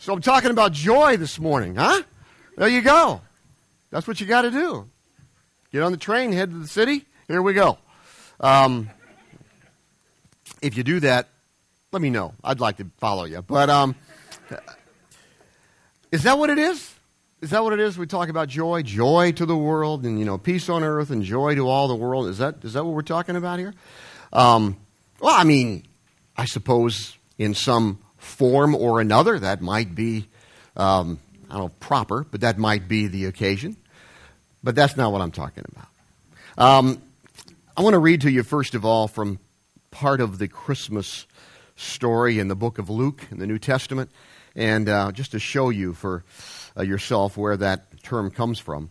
So I'm talking about joy this morning, huh? There you go. That's what you got to do. Get on the train, head to the city. Here we go. Um, if you do that, let me know. I'd like to follow you. But um, is that what it is? Is that what it is? We talk about joy, joy to the world, and you know, peace on earth and joy to all the world. Is that is that what we're talking about here? Um, well, I mean, I suppose in some form or another. That might be, um, I don't know, proper, but that might be the occasion. But that's not what I'm talking about. Um, I want to read to you, first of all, from part of the Christmas story in the book of Luke in the New Testament, and uh, just to show you for uh, yourself where that term comes from.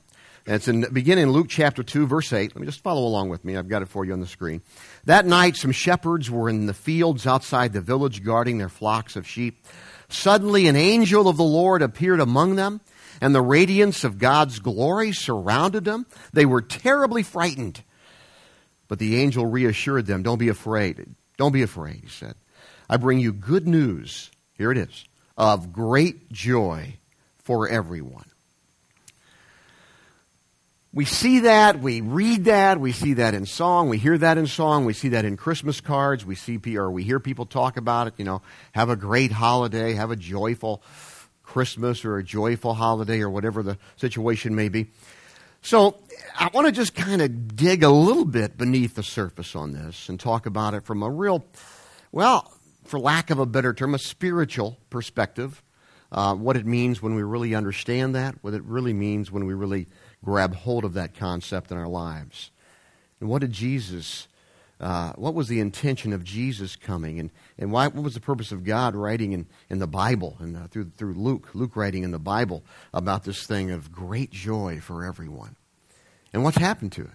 And it's in beginning in Luke chapter 2, verse 8. Let me just follow along with me. I've got it for you on the screen. That night, some shepherds were in the fields outside the village guarding their flocks of sheep. Suddenly, an angel of the Lord appeared among them, and the radiance of God's glory surrounded them. They were terribly frightened. But the angel reassured them Don't be afraid. Don't be afraid, he said. I bring you good news. Here it is of great joy for everyone. We see that, we read that, we see that in song, we hear that in song, we see that in Christmas cards, we see or we hear people talk about it, you know, have a great holiday, have a joyful Christmas or a joyful holiday or whatever the situation may be. So, I want to just kind of dig a little bit beneath the surface on this and talk about it from a real, well, for lack of a better term, a spiritual perspective. Uh, what it means when we really understand that, what it really means when we really grab hold of that concept in our lives. And what did Jesus, uh, what was the intention of Jesus coming? And, and why, what was the purpose of God writing in, in the Bible and uh, through, through Luke, Luke writing in the Bible about this thing of great joy for everyone? And what's happened to it?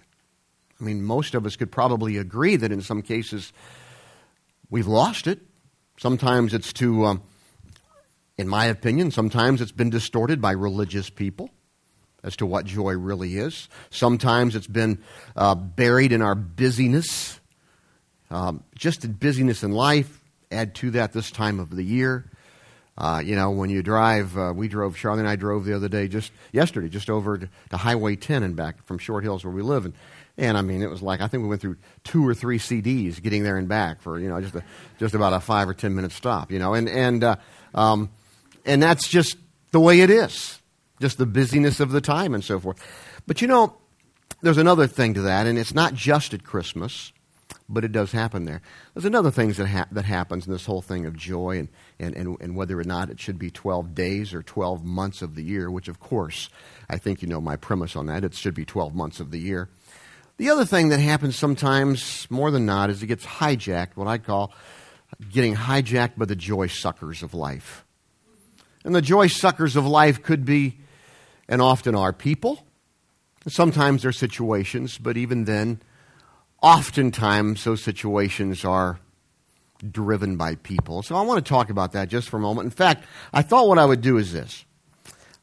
I mean, most of us could probably agree that in some cases we've lost it. Sometimes it's to, um, in my opinion, sometimes it's been distorted by religious people as to what joy really is. Sometimes it's been uh, buried in our busyness, um, just in busyness in life. Add to that this time of the year. Uh, you know, when you drive, uh, we drove, Charlie and I drove the other day, just yesterday, just over to, to, Highway 10 and back from Short Hills where we live. And, and I mean, it was like, I think we went through two or three CDs getting there and back for, you know, just, a, just about a five or 10 minute stop, you know. And, and, uh, um, and that's just the way it is just the busyness of the time and so forth. But you know, there's another thing to that, and it's not just at Christmas, but it does happen there. There's another thing that, ha- that happens in this whole thing of joy and, and, and, and whether or not it should be 12 days or 12 months of the year, which, of course, I think you know my premise on that. It should be 12 months of the year. The other thing that happens sometimes, more than not, is it gets hijacked, what I call getting hijacked by the joy suckers of life. And the joy suckers of life could be and often are people. Sometimes they're situations, but even then, oftentimes those situations are driven by people. So I want to talk about that just for a moment. In fact, I thought what I would do is this.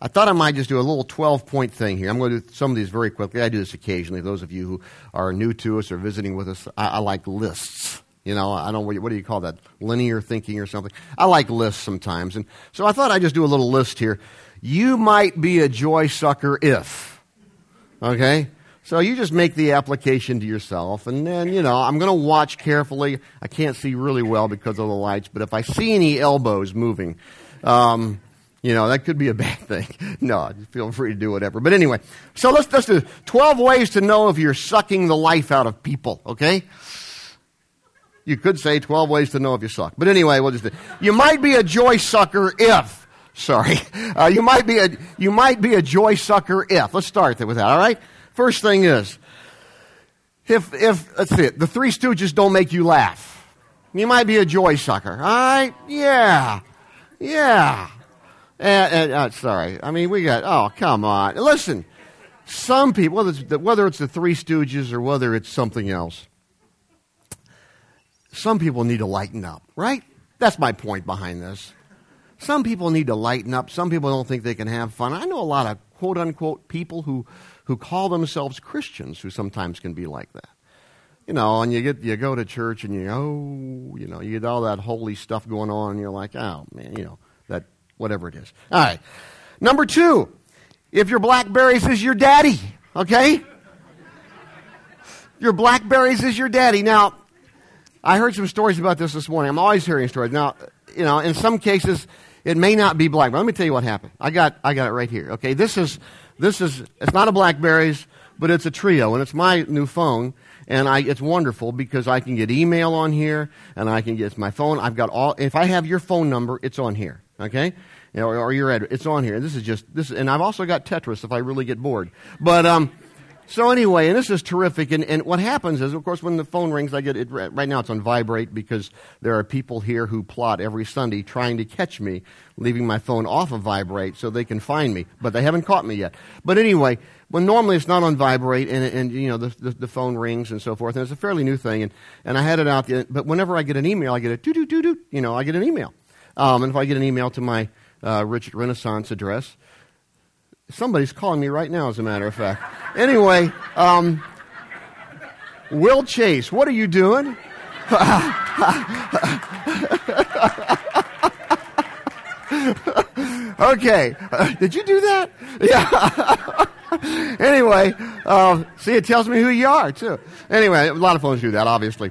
I thought I might just do a little 12 point thing here. I'm going to do some of these very quickly. I do this occasionally. Those of you who are new to us or visiting with us, I, I like lists. You know, I don't, what do you call that? Linear thinking or something? I like lists sometimes. And so I thought I'd just do a little list here you might be a joy sucker if. Okay? So you just make the application to yourself, and then, you know, I'm going to watch carefully. I can't see really well because of the lights, but if I see any elbows moving, um, you know, that could be a bad thing. no, feel free to do whatever. But anyway, so let's, let's do 12 ways to know if you're sucking the life out of people, okay? You could say 12 ways to know if you suck. But anyway, we'll just do. You might be a joy sucker if Sorry. Uh, you, might be a, you might be a joy sucker if. Let's start with that, all right? First thing is, if, if, let's see, the Three Stooges don't make you laugh, you might be a joy sucker, all right? Yeah. Yeah. And, and uh, sorry. I mean, we got, oh, come on. Listen, some people, whether it's, the, whether it's the Three Stooges or whether it's something else, some people need to lighten up, right? That's my point behind this. Some people need to lighten up. Some people don't think they can have fun. I know a lot of quote unquote people who, who call themselves Christians who sometimes can be like that. You know, and you get you go to church and you oh, you know, you get all that holy stuff going on and you're like, oh man, you know, that whatever it is. All right. Number two, if your Blackberries is your daddy, okay? Your Blackberries is your daddy. Now, I heard some stories about this this morning. I'm always hearing stories. Now, you know, in some cases, it may not be black. But Let me tell you what happened. I got, I got it right here. Okay, this is, this is, it's not a BlackBerries, but it's a Treo, and it's my new phone, and I, it's wonderful because I can get email on here, and I can get my phone. I've got all. If I have your phone number, it's on here. Okay, you know, or, or your address, it's on here. And this is just this, and I've also got Tetris if I really get bored. But um, so anyway, and this is terrific. And, and what happens is, of course, when the phone rings, I get it right now. It's on vibrate because there are people here who plot every Sunday trying to catch me, leaving my phone off of vibrate so they can find me. But they haven't caught me yet. But anyway, when normally it's not on vibrate, and, and you know the, the, the phone rings and so forth, and it's a fairly new thing. And, and I had it out. The but whenever I get an email, I get a doo doo doo doo. You know, I get an email. Um, and if I get an email to my uh, Richard Renaissance address, Somebody's calling me right now, as a matter of fact. Anyway, um, Will Chase, what are you doing? okay. Uh, did you do that? Yeah. anyway, um, see, it tells me who you are, too. Anyway, a lot of phones do that, obviously.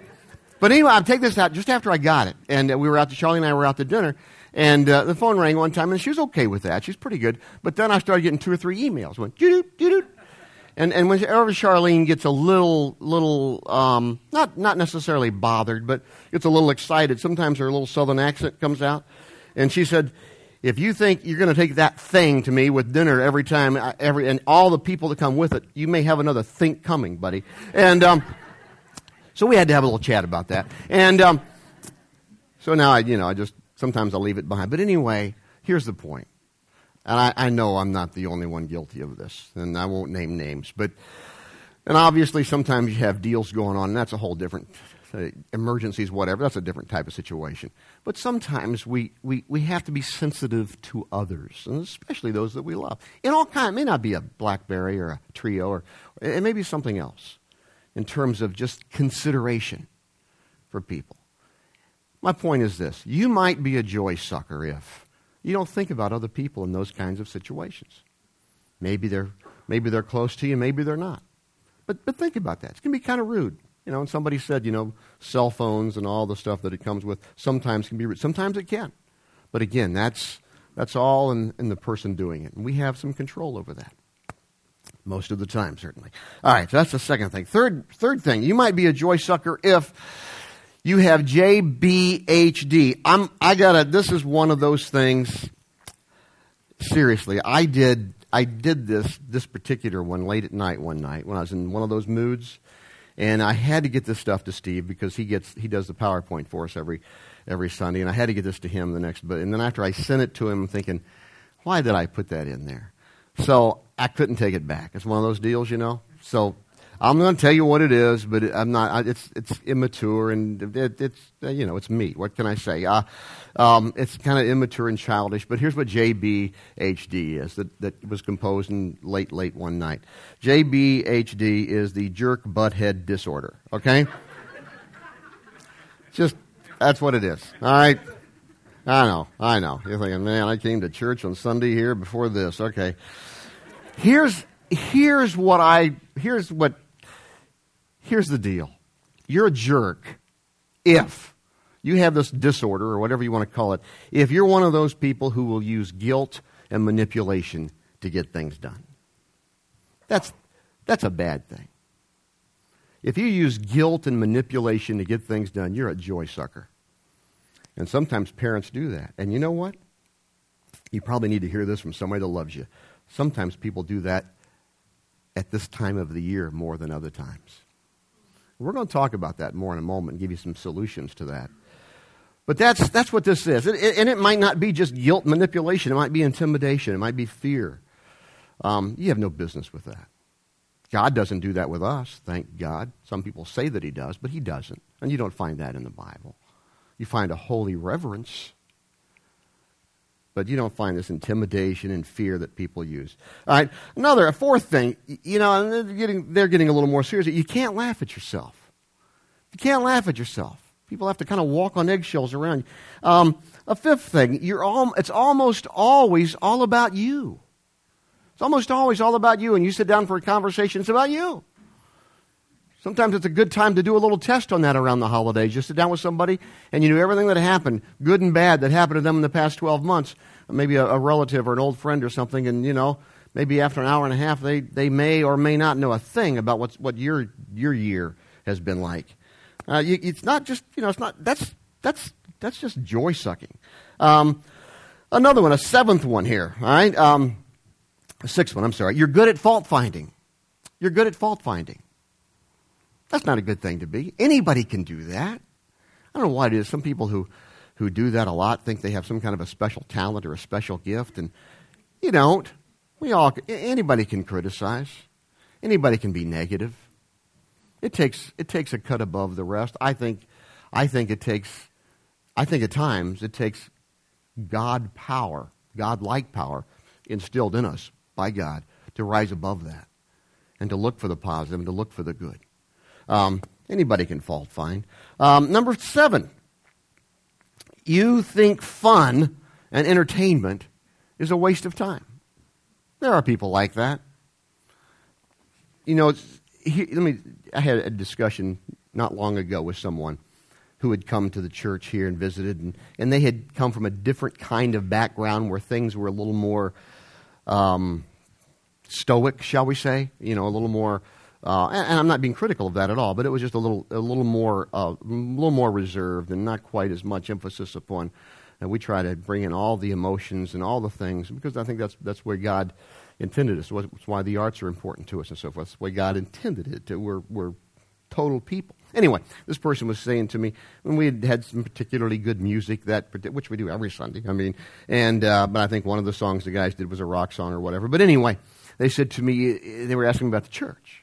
But anyway, I'll take this out just after I got it. And uh, we were out to, Charlie and I were out to dinner. And uh, the phone rang one time, and she was okay with that. She's pretty good. But then I started getting two or three emails. Went doo doo doo and and whenever Charlene gets a little little um, not not necessarily bothered, but gets a little excited, sometimes her little southern accent comes out, and she said. If you think you're going to take that thing to me with dinner every time, uh, every and all the people that come with it, you may have another think coming, buddy. And um, so we had to have a little chat about that. And um, so now I, you know, I just Sometimes I'll leave it behind. But anyway, here's the point. And I, I know I'm not the only one guilty of this, and I won't name names. But, and obviously, sometimes you have deals going on, and that's a whole different uh, emergencies, whatever. That's a different type of situation. But sometimes we, we, we have to be sensitive to others, and especially those that we love. In all kind, it may not be a BlackBerry or a Treo, or it may be something else in terms of just consideration for people. My point is this you might be a joy sucker if you don't think about other people in those kinds of situations. Maybe they're, maybe they're close to you, maybe they're not. But, but think about that. It's going to be kind of rude. You know, and somebody said, you know, cell phones and all the stuff that it comes with sometimes can be rude. Sometimes it can. But again, that's, that's all in, in the person doing it. And we have some control over that. Most of the time, certainly. All right, so that's the second thing. Third, third thing, you might be a joy sucker if you have JBHD. I'm, I gotta, this is one of those things. Seriously, I did, I did this, this particular one late at night one night when I was in one of those moods. And I had to get this stuff to Steve because he gets, he does the PowerPoint for us every, every Sunday. And I had to get this to him the next, but, and then after I sent it to him, I'm thinking, why did I put that in there? So I couldn't take it back. It's one of those deals, you know? So I'm going to tell you what it is, but I'm not. It's it's immature and it, it's you know it's me. What can I say? Uh, um, it's kind of immature and childish. But here's what JBHD is that that was composed in late late one night. JBHD is the jerk butthead disorder. Okay, just that's what it is. All right. I know, I know. You're thinking, man, I came to church on Sunday here before this. Okay. Here's here's what I here's what Here's the deal you're a jerk if you have this disorder or whatever you want to call it, if you're one of those people who will use guilt and manipulation to get things done. That's, that's a bad thing. If you use guilt and manipulation to get things done, you're a joy sucker. And sometimes parents do that. And you know what? You probably need to hear this from somebody that loves you. Sometimes people do that at this time of the year more than other times. We're going to talk about that more in a moment and give you some solutions to that. But that's, that's what this is. and it might not be just guilt manipulation, it might be intimidation, it might be fear. Um, you have no business with that. God doesn't do that with us, thank God. Some people say that He does, but He doesn't. And you don't find that in the Bible. You find a holy reverence, but you don't find this intimidation and fear that people use. All right, another, a fourth thing, you know, they're getting, they're getting a little more serious. You can't laugh at yourself. You can't laugh at yourself. People have to kind of walk on eggshells around you. Um, a fifth thing, you're all, it's almost always all about you. It's almost always all about you, and you sit down for a conversation, it's about you. Sometimes it's a good time to do a little test on that around the holidays. Just sit down with somebody and you know everything that happened, good and bad, that happened to them in the past 12 months. Maybe a, a relative or an old friend or something, and you know, maybe after an hour and a half, they, they may or may not know a thing about what's, what your, your year has been like. Uh, you, it's not just, you know, it's not, that's, that's, that's just joy sucking. Um, another one, a seventh one here, all right? Um, a sixth one, I'm sorry. You're good at fault finding. You're good at fault finding. That's not a good thing to be. Anybody can do that. I don't know why it is. Some people who, who do that a lot think they have some kind of a special talent or a special gift, and you don't. We all, anybody can criticize. Anybody can be negative. It takes, it takes a cut above the rest. I think, I think it takes, I think at times it takes God power, God like power instilled in us by God to rise above that and to look for the positive and to look for the good. Um, anybody can fault find. Um, number seven, you think fun and entertainment is a waste of time. There are people like that. You know, let me. I had a discussion not long ago with someone who had come to the church here and visited, and, and they had come from a different kind of background where things were a little more um, stoic, shall we say? You know, a little more uh, and, and, I'm not being critical of that at all, but it was just a little, a little more, uh, a little more reserved and not quite as much emphasis upon. And we try to bring in all the emotions and all the things because I think that's that's where God intended us. That's why the arts are important to us and so forth. That's why God intended it. We're we're total people. Anyway, this person was saying to me when we had had some particularly good music that which we do every Sunday. I mean, and uh, but I think one of the songs the guys did was a rock song or whatever. But anyway, they said to me they were asking about the church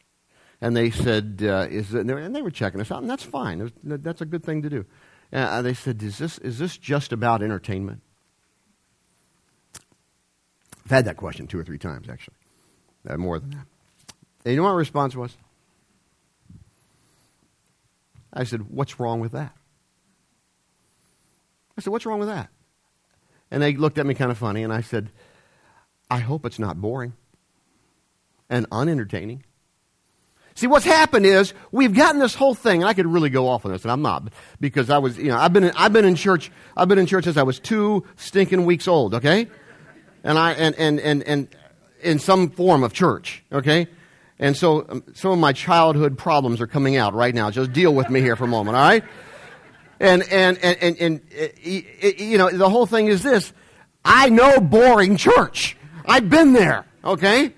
and they said, uh, is it, and they were checking us out, and that's fine. Was, that's a good thing to do. And they said, is this, is this just about entertainment? I've had that question two or three times, actually. Uh, more than that. And you know what my response was? I said, What's wrong with that? I said, What's wrong with that? And they looked at me kind of funny, and I said, I hope it's not boring and unentertaining. See, what's happened is we've gotten this whole thing, and I could really go off on this, and I'm not, because I was, you know, I've been in, I've been in church, I've been in church since I was two stinking weeks old, okay? And I, and, and, and, and in some form of church, okay? And so um, some of my childhood problems are coming out right now. Just deal with me here for a moment, all right? And, and, and, and, and it, it, you know, the whole thing is this. I know boring church. I've been there, okay?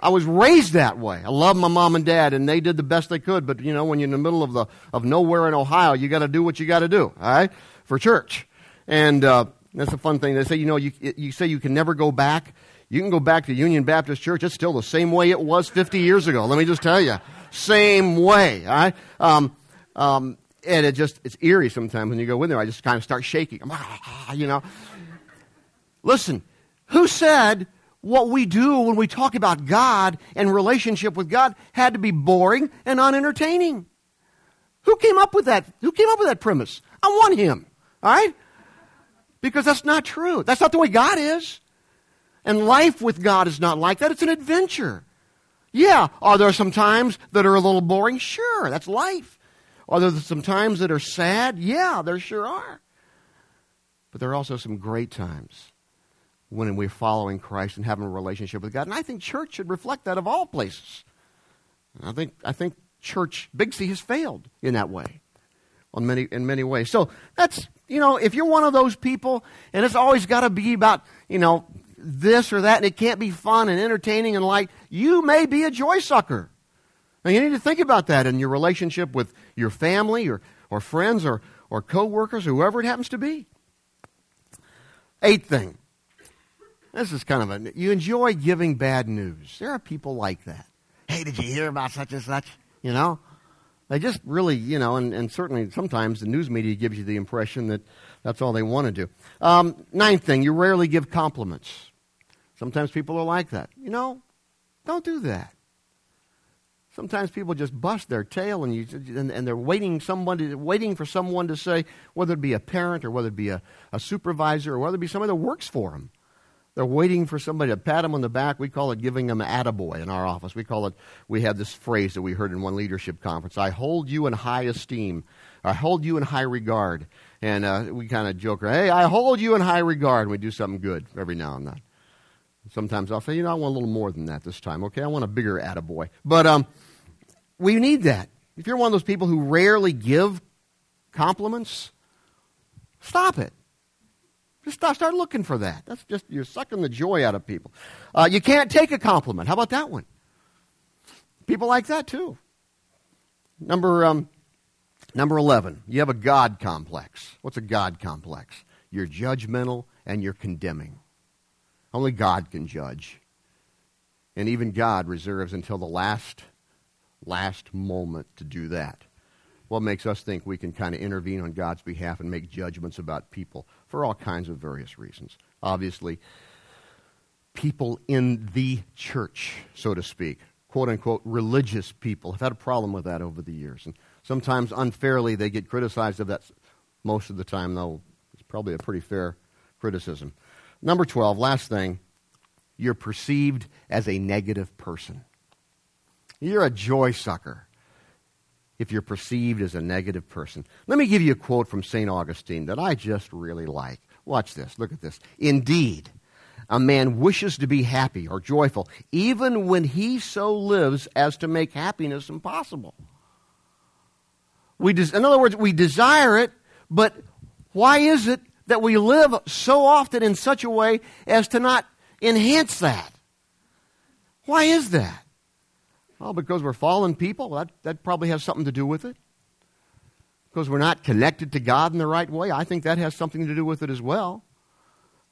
I was raised that way. I love my mom and dad, and they did the best they could. But you know, when you're in the middle of the of nowhere in Ohio, you got to do what you got to do, all right, for church. And uh, that's a fun thing. They say, you know, you you say you can never go back. You can go back to Union Baptist Church. It's still the same way it was 50 years ago. Let me just tell you, same way. All right. Um, um, and it just it's eerie sometimes when you go in there. I just kind of start shaking. I'm, ah, you know. Listen, who said what we do when we talk about God and relationship with God had to be boring and unentertaining. Who came up with that? Who came up with that premise? I want him. All right? Because that's not true. That's not the way God is. And life with God is not like that. It's an adventure. Yeah, are there some times that are a little boring? Sure, that's life. Are there some times that are sad? Yeah, there sure are. But there are also some great times when we're following Christ and having a relationship with God. And I think church should reflect that of all places. I think, I think church, Big C, has failed in that way, on many, in many ways. So that's, you know, if you're one of those people, and it's always got to be about, you know, this or that, and it can't be fun and entertaining and light, you may be a joy sucker. Now, you need to think about that in your relationship with your family or, or friends or, or co-workers, whoever it happens to be. Eighth thing, this is kind of a. You enjoy giving bad news. There are people like that. Hey, did you hear about such and such? You know? They just really, you know, and, and certainly sometimes the news media gives you the impression that that's all they want to do. Um, ninth thing, you rarely give compliments. Sometimes people are like that. You know, don't do that. Sometimes people just bust their tail and, you, and, and they're waiting, somebody, waiting for someone to say, whether it be a parent or whether it be a, a supervisor or whether it be somebody that works for them. They're waiting for somebody to pat them on the back. We call it giving them attaboy in our office. We call it, we have this phrase that we heard in one leadership conference I hold you in high esteem. I hold you in high regard. And uh, we kind of joke, hey, I hold you in high regard. And we do something good every now and then. Sometimes I'll say, you know, I want a little more than that this time, okay? I want a bigger attaboy. But um, we need that. If you're one of those people who rarely give compliments, stop it. Just start, start looking for that. That's just, you're sucking the joy out of people. Uh, you can't take a compliment. How about that one? People like that too. Number, um, number 11, you have a God complex. What's a God complex? You're judgmental and you're condemning. Only God can judge. And even God reserves until the last, last moment to do that. What makes us think we can kind of intervene on God's behalf and make judgments about people for all kinds of various reasons. Obviously, people in the church, so to speak, quote unquote religious people, have had a problem with that over the years. And sometimes unfairly they get criticized of that. Most of the time, though, it's probably a pretty fair criticism. Number 12, last thing, you're perceived as a negative person. You're a joy sucker if you're perceived as a negative person. Let me give you a quote from St. Augustine that I just really like. Watch this. Look at this. Indeed, a man wishes to be happy or joyful, even when he so lives as to make happiness impossible. We des- in other words, we desire it, but why is it that we live so often in such a way as to not enhance that. Why is that? Well, because we're fallen people. That, that probably has something to do with it. Because we're not connected to God in the right way. I think that has something to do with it as well.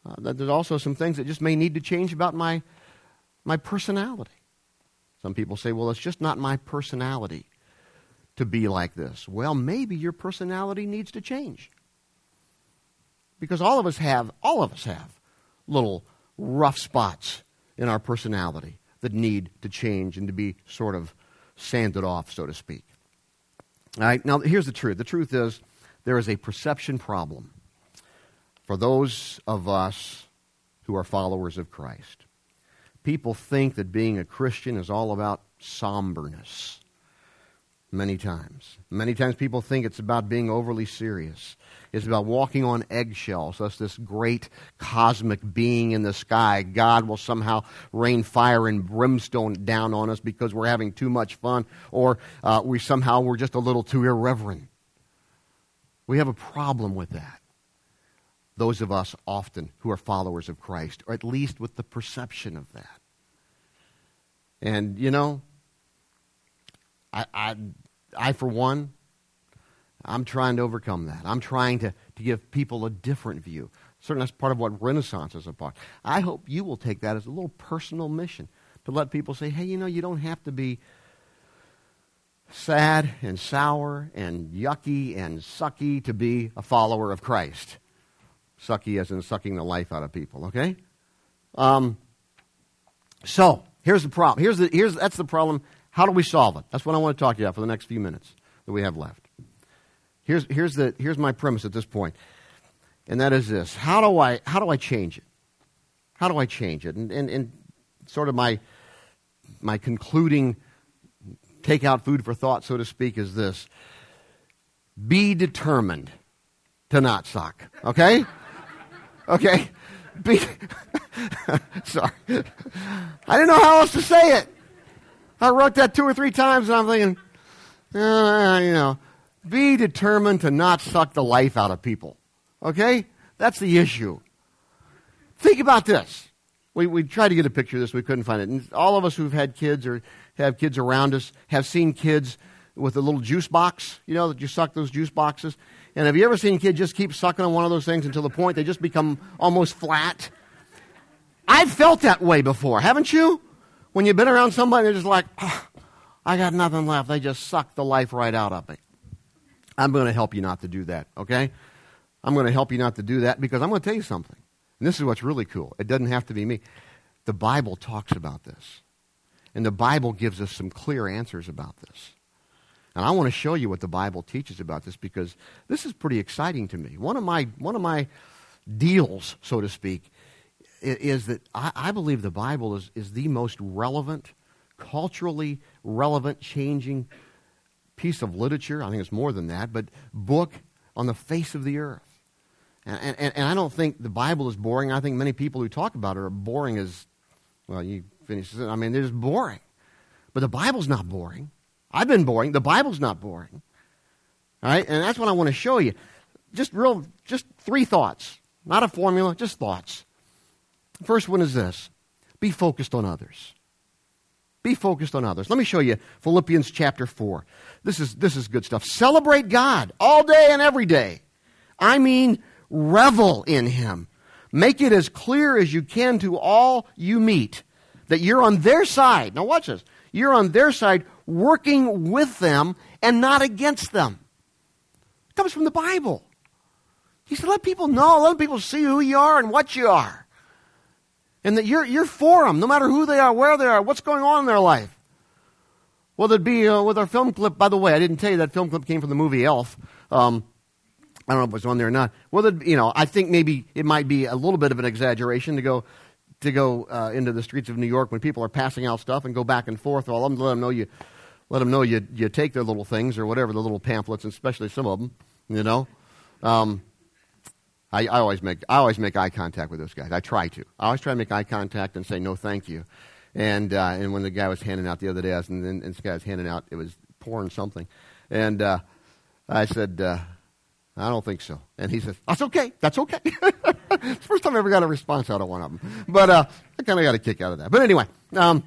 Uh, there's also some things that just may need to change about my, my personality. Some people say, well, it's just not my personality to be like this. Well, maybe your personality needs to change. Because all of us have, all of us have little rough spots in our personality that need to change and to be sort of sanded off, so to speak. All right, now here's the truth. The truth is there is a perception problem for those of us who are followers of Christ. People think that being a Christian is all about somberness. Many times. Many times people think it's about being overly serious. It's about walking on eggshells. That's this great cosmic being in the sky. God will somehow rain fire and brimstone down on us because we're having too much fun, or uh, we somehow we're just a little too irreverent. We have a problem with that. Those of us often who are followers of Christ, or at least with the perception of that. And, you know, I, I, I for one, I'm trying to overcome that. I'm trying to, to give people a different view. Certainly, that's part of what Renaissance is about. I hope you will take that as a little personal mission to let people say, hey, you know, you don't have to be sad and sour and yucky and sucky to be a follower of Christ. Sucky as in sucking the life out of people, okay? Um, so, here's the problem. Here's the, here's, that's the problem. How do we solve it? That's what I want to talk to you about for the next few minutes that we have left. Here's, here's, the, here's my premise at this point, and that is this. How do I, how do I change it? How do I change it? And, and, and sort of my, my concluding take out food for thought, so to speak, is this. Be determined to not suck. Okay? Okay? Be sorry. I didn't know how else to say it. I wrote that two or three times and I'm thinking, uh, you know, be determined to not suck the life out of people. Okay? That's the issue. Think about this. We, we tried to get a picture of this, we couldn't find it. And all of us who've had kids or have kids around us have seen kids with a little juice box, you know, that you suck those juice boxes. And have you ever seen a kid just keep sucking on one of those things until the point they just become almost flat? I've felt that way before, haven't you? When you've been around somebody, they're just like, oh, I got nothing left. They just suck the life right out of me. I'm going to help you not to do that, okay? I'm going to help you not to do that because I'm going to tell you something. And this is what's really cool. It doesn't have to be me. The Bible talks about this. And the Bible gives us some clear answers about this. And I want to show you what the Bible teaches about this because this is pretty exciting to me. One of my, one of my deals, so to speak, is that I, I believe the Bible is, is the most relevant, culturally relevant, changing piece of literature. I think it's more than that, but book on the face of the earth. And, and, and, I don't think the Bible is boring. I think many people who talk about it are boring as, well, you finish it. I mean, they're just boring. But the Bible's not boring. I've been boring. The Bible's not boring. All right? And that's what I want to show you. Just real, just three thoughts. Not a formula, just thoughts. First one is this be focused on others. Be focused on others. Let me show you Philippians chapter 4. This is, this is good stuff. Celebrate God all day and every day. I mean, revel in Him. Make it as clear as you can to all you meet that you're on their side. Now, watch this. You're on their side, working with them and not against them. It comes from the Bible. He said, let people know, let people see who you are and what you are. And that you're, you're for them, no matter who they are, where they are, what's going on in their life. Well, there'd be uh, with our film clip, by the way, I didn't tell you that film clip came from the movie Elf. Um, I don't know if it was on there or not. Well, you know, I think maybe it might be a little bit of an exaggeration to go to go uh, into the streets of New York when people are passing out stuff and go back and forth. Well, let them know you, let them know you, you take their little things or whatever, the little pamphlets, especially some of them, you know. Um, I, I, always make, I always make eye contact with those guys. I try to. I always try to make eye contact and say no thank you. And, uh, and when the guy was handing out the other day, I was, and, and this guy was handing out, it was pouring something. And uh, I said, uh, I don't think so. And he says, That's okay. That's okay. it's the first time I ever got a response out of one of them. But uh, I kind of got a kick out of that. But anyway, um,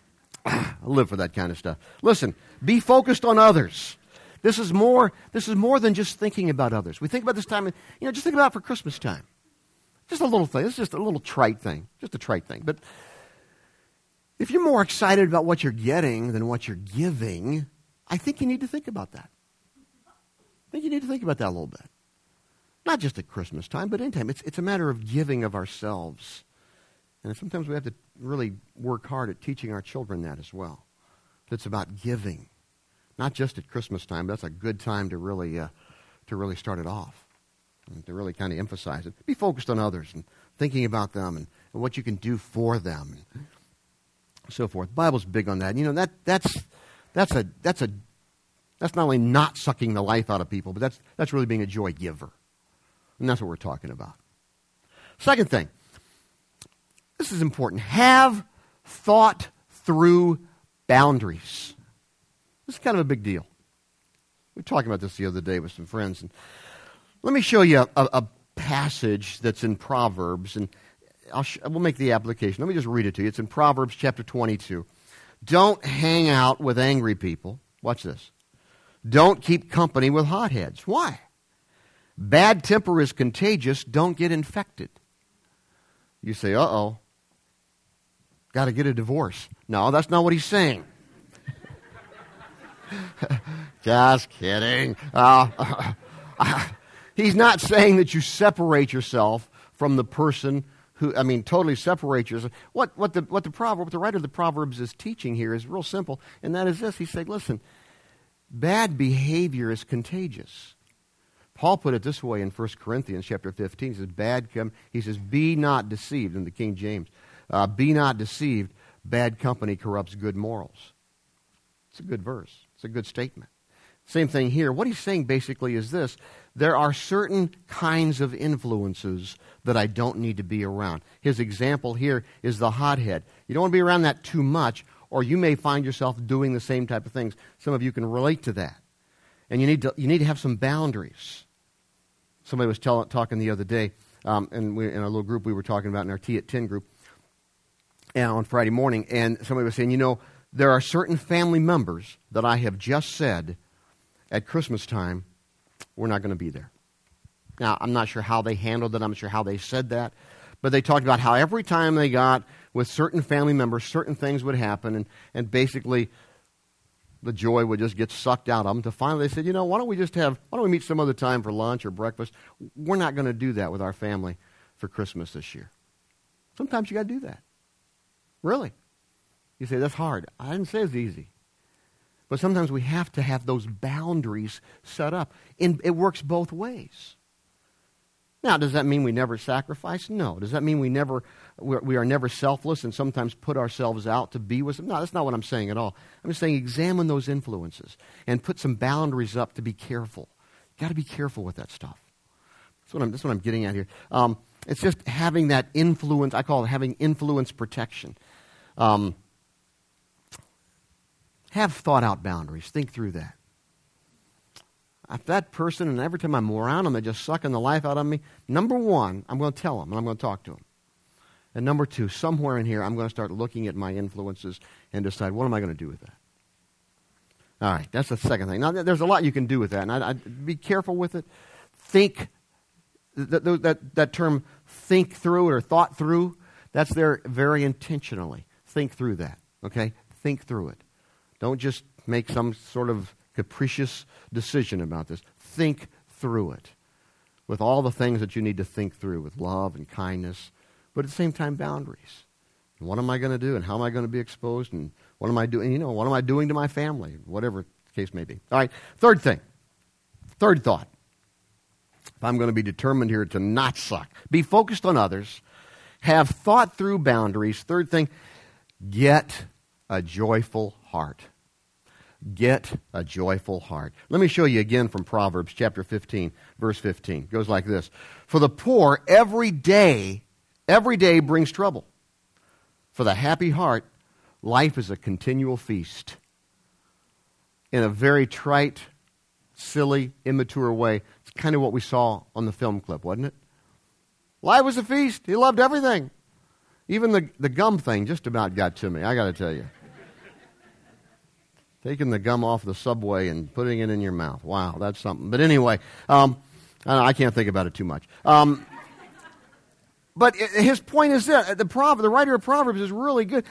I live for that kind of stuff. Listen, be focused on others. This is more, this is more than just thinking about others. We think about this time, you know, just think about for Christmas time. Just a little thing. It's just a little trite thing. Just a trite thing. But if you're more excited about what you're getting than what you're giving, I think you need to think about that. I think you need to think about that a little bit. Not just at Christmas time, but anytime. It's, it's a matter of giving of ourselves. And sometimes we have to really work hard at teaching our children that as well. It's about giving. Not just at Christmas time, but that's a good time to really, uh, to really start it off. And to really kind of emphasize it. Be focused on others and thinking about them and, and what you can do for them and so forth. The Bible's big on that. You know, that, that's, that's, a, that's a that's not only not sucking the life out of people, but that's, that's really being a joy giver. And that's what we're talking about. Second thing, this is important. Have thought through boundaries. This is kind of a big deal. We were talking about this the other day with some friends. And let me show you a, a, a passage that's in Proverbs, and sh- we'll make the application. Let me just read it to you. It's in Proverbs chapter 22. Don't hang out with angry people. Watch this. Don't keep company with hotheads. Why? Bad temper is contagious. Don't get infected. You say, uh oh, got to get a divorce. No, that's not what he's saying. Just kidding. Uh, he's not saying that you separate yourself from the person who, I mean, totally separate yourself. What, what, the, what the proverb, what the writer of the Proverbs is teaching here is real simple, and that is this. He said, listen, Bad behavior is contagious. Paul put it this way in 1 Corinthians chapter 15. He says, bad com- he says, be not deceived in the King James. Uh, be not deceived. Bad company corrupts good morals. It's a good verse. It's a good statement. Same thing here. What he's saying basically is this there are certain kinds of influences that I don't need to be around. His example here is the hothead. You don't want to be around that too much, or you may find yourself doing the same type of things. Some of you can relate to that. And you need to, you need to have some boundaries. Somebody was tell, talking the other day, um, and we, in a little group we were talking about in our Tea at 10 group and on Friday morning, and somebody was saying, you know, there are certain family members that I have just said at Christmas time, we're not going to be there. Now, I'm not sure how they handled it. I'm not sure how they said that. But they talked about how every time they got with certain family members, certain things would happen, and, and basically the joy would just get sucked out of them. To finally, they said, you know, why don't we just have, why don't we meet some other time for lunch or breakfast? We're not going to do that with our family for Christmas this year. Sometimes you got to do that. Really. You say, that's hard. I didn't say it's easy. But sometimes we have to have those boundaries set up. And it works both ways. Now, does that mean we never sacrifice? No. Does that mean we never we are never selfless and sometimes put ourselves out to be with them? No, that's not what I'm saying at all. I'm just saying examine those influences and put some boundaries up to be careful. Got to be careful with that stuff. That's what I'm, that's what I'm getting at here. Um, it's just having that influence. I call it having influence protection. Um, have thought out boundaries. Think through that. If that person, and every time I'm around them, they're just sucking the life out of me, number one, I'm going to tell them and I'm going to talk to them. And number two, somewhere in here, I'm going to start looking at my influences and decide what am I going to do with that. All right, that's the second thing. Now, there's a lot you can do with that, and I, I be careful with it. Think that, that, that term think through or thought through, that's there very intentionally. Think through that, okay? Think through it. Don't just make some sort of capricious decision about this. Think through it with all the things that you need to think through with love and kindness, but at the same time, boundaries. What am I going to do, and how am I going to be exposed, and what am I doing? You know, what am I doing to my family? Whatever the case may be. All right, third thing, third thought. If I'm going to be determined here to not suck, be focused on others, have thought through boundaries. Third thing, get a joyful heart. Get a joyful heart. Let me show you again from Proverbs chapter 15, verse 15. It goes like this For the poor, every day, every day brings trouble. For the happy heart, life is a continual feast. In a very trite, silly, immature way, it's kind of what we saw on the film clip, wasn't it? Life was a feast. He loved everything. Even the, the gum thing just about got to me, I got to tell you. Taking the gum off the subway and putting it in your mouth. Wow, that's something. But anyway, um, I can't think about it too much. Um, but his point is that the, Proverb, the writer of Proverbs is really good.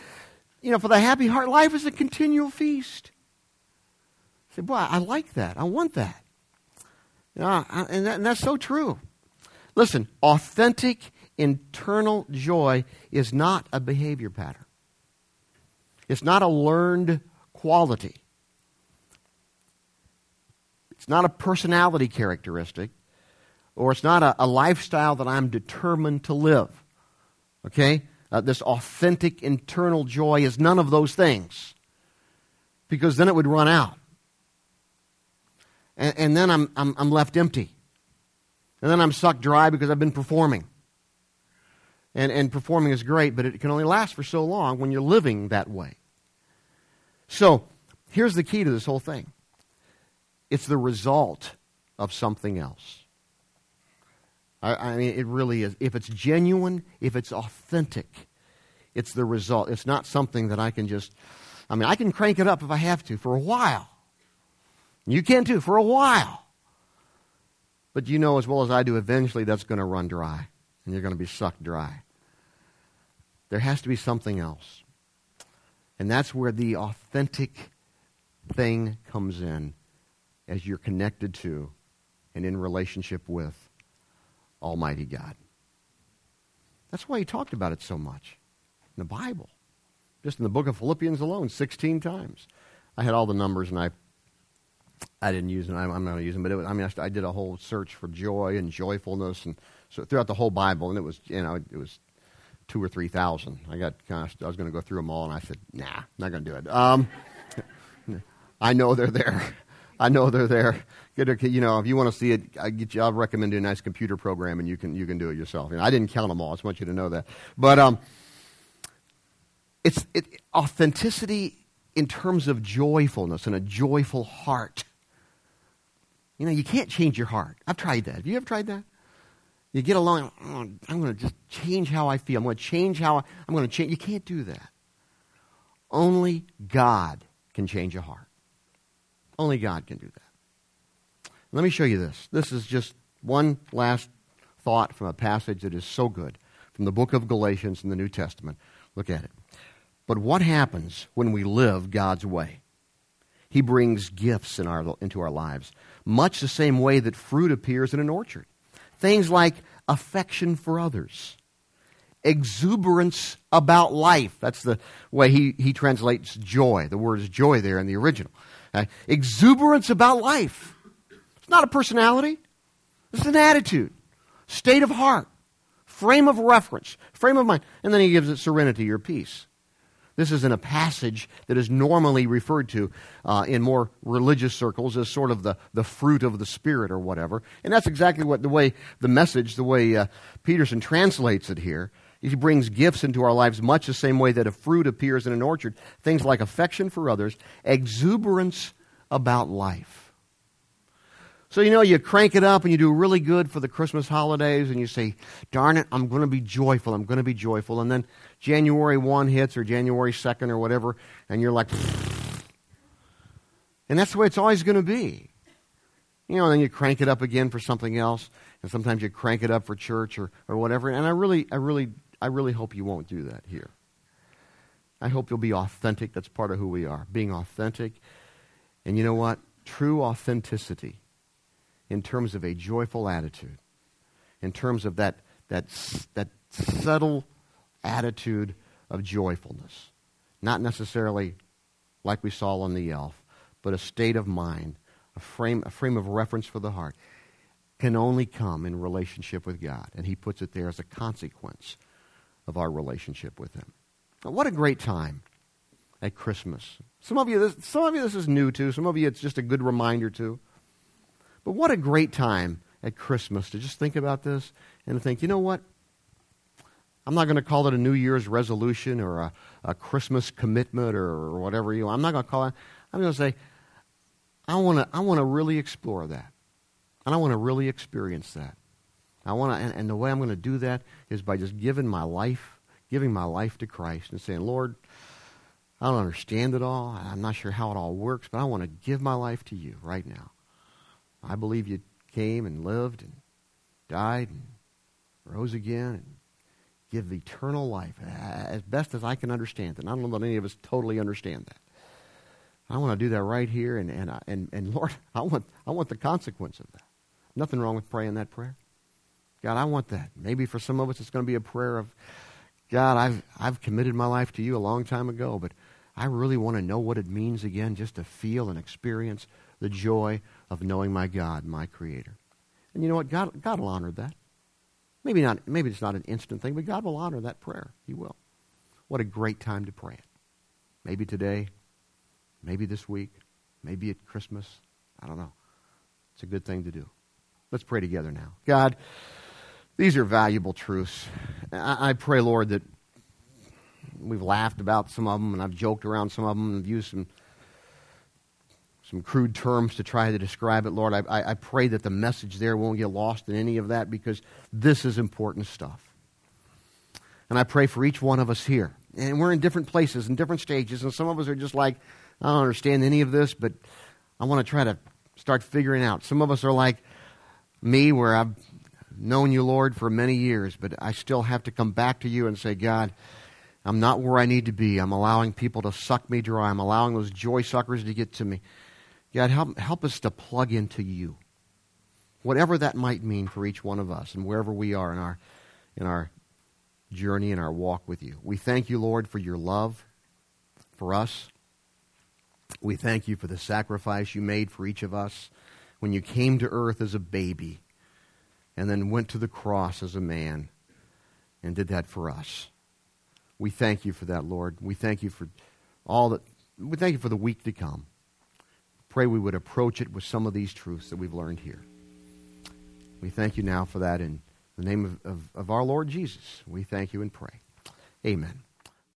You know, for the happy heart, life is a continual feast. I say, boy, I like that. I want that. You and, that, and that's so true. Listen, authentic internal joy is not a behavior pattern. It's not a learned quality. It's not a personality characteristic, or it's not a, a lifestyle that I'm determined to live. Okay? Uh, this authentic internal joy is none of those things, because then it would run out. And, and then I'm, I'm, I'm left empty. And then I'm sucked dry because I've been performing. And, and performing is great, but it can only last for so long when you're living that way. So, here's the key to this whole thing it's the result of something else. I, I, mean, it really is. If it's genuine, if it's authentic, it's the result. It's not something that I can just, I mean, I can crank it up if I have to for a while. You can too, for a while. But you know as well as I do, eventually that's going to run dry, and you're going to be sucked dry. There has to be something else. And that's where the authentic thing comes in as you're connected to and in relationship with Almighty God. That's why he talked about it so much in the Bible. Just in the book of Philippians alone, 16 times. I had all the numbers and I I didn't use them. I'm, not going to use them, but was, I mean, I, I, did a whole search for joy and joyfulness, and so throughout the whole Bible, and it was, you know, it was two or three thousand. I got I was going to go through them all, and I said, nah, not going to do it. Um, I know they're there. I know they're there. Get you know, if you want to see it, I get you. I'll recommend a nice computer program, and you can you can do it yourself. You know, I didn't count them all. I just want you to know that. But um, it's it, authenticity in terms of joyfulness and a joyful heart. You know, you can't change your heart. I've tried that. Have you ever tried that? You get along, oh, I'm going to just change how I feel. I'm going to change how I, I'm going to change. You can't do that. Only God can change a heart. Only God can do that. Let me show you this. This is just one last thought from a passage that is so good from the book of Galatians in the New Testament. Look at it. But what happens when we live God's way? He brings gifts in our, into our lives, much the same way that fruit appears in an orchard. Things like affection for others, exuberance about life. That's the way he, he translates joy. The word is joy there in the original. Uh, exuberance about life. It's not a personality, it's an attitude, state of heart, frame of reference, frame of mind. And then he gives it serenity or peace. This isn't a passage that is normally referred to uh, in more religious circles as sort of the, the fruit of the Spirit or whatever. And that's exactly what the way the message, the way uh, Peterson translates it here. He brings gifts into our lives much the same way that a fruit appears in an orchard. Things like affection for others, exuberance about life. So, you know, you crank it up and you do really good for the Christmas holidays and you say, darn it, I'm going to be joyful. I'm going to be joyful. And then January 1 hits or January 2nd or whatever, and you're like, and that's the way it's always going to be. You know, and then you crank it up again for something else, and sometimes you crank it up for church or, or whatever. And I really, I really, I really hope you won't do that here. I hope you'll be authentic. That's part of who we are, being authentic. And you know what? True authenticity in terms of a joyful attitude, in terms of that, that, that subtle attitude of joyfulness. Not necessarily like we saw on the elf, but a state of mind, a frame, a frame of reference for the heart, can only come in relationship with God. And He puts it there as a consequence of our relationship with Him. Now, what a great time at Christmas. Some of you, this, some of you, this is new to. Some of you, it's just a good reminder to. But what a great time at Christmas to just think about this and to think, you know what? I'm not going to call it a New Year's resolution or a, a Christmas commitment or whatever you. I'm not going to call it. I'm going to say, I want to. I want to really explore that, and I want to really experience that. I want to, and, and the way I'm going to do that is by just giving my life, giving my life to Christ, and saying, Lord, I don't understand it all. I'm not sure how it all works, but I want to give my life to you right now. I believe you came and lived and died and rose again and give eternal life as best as I can understand it. And I don't know that any of us totally understand that. I want to do that right here, and, and, and, and Lord, I want, I want the consequence of that. Nothing wrong with praying that prayer. God, I want that. Maybe for some of us it's going to be a prayer of, God, I've, I've committed my life to you a long time ago, but I really want to know what it means again just to feel and experience the joy of knowing my God, my Creator. And you know what? God, God will honor that. Maybe not. Maybe it's not an instant thing, but God will honor that prayer. He will. What a great time to pray it. Maybe today, maybe this week, maybe at Christmas. I don't know. It's a good thing to do. Let's pray together now. God, these are valuable truths. I, I pray, Lord, that we've laughed about some of them, and I've joked around some of them, and used some some crude terms to try to describe it, Lord. I, I, pray that the message there won't get lost in any of that because this is important stuff. And I pray for each one of us here. And we're in different places and different stages, and some of us are just like, I don't understand any of this, but I want to try to start figuring out. Some of us are like me, where I've known you, Lord, for many years, but I still have to come back to you and say, God, I'm not where I need to be. I'm allowing people to suck me dry. I'm allowing those joy suckers to get to me. God, help, help us to plug into you. Whatever that might mean for each one of us and wherever we are in our, in our journey and our walk with you. We thank you, Lord, for your love for us. We thank you for the sacrifice you made for each of us when you came to earth as a baby and then went to the cross as a man and did that for us. We thank you for that, Lord. We thank you for all that. We thank you for the week to come pray we would approach it with some of these truths that we've learned here. We thank you now for that in the name of, of, of our Lord Jesus. We thank you and pray. Amen.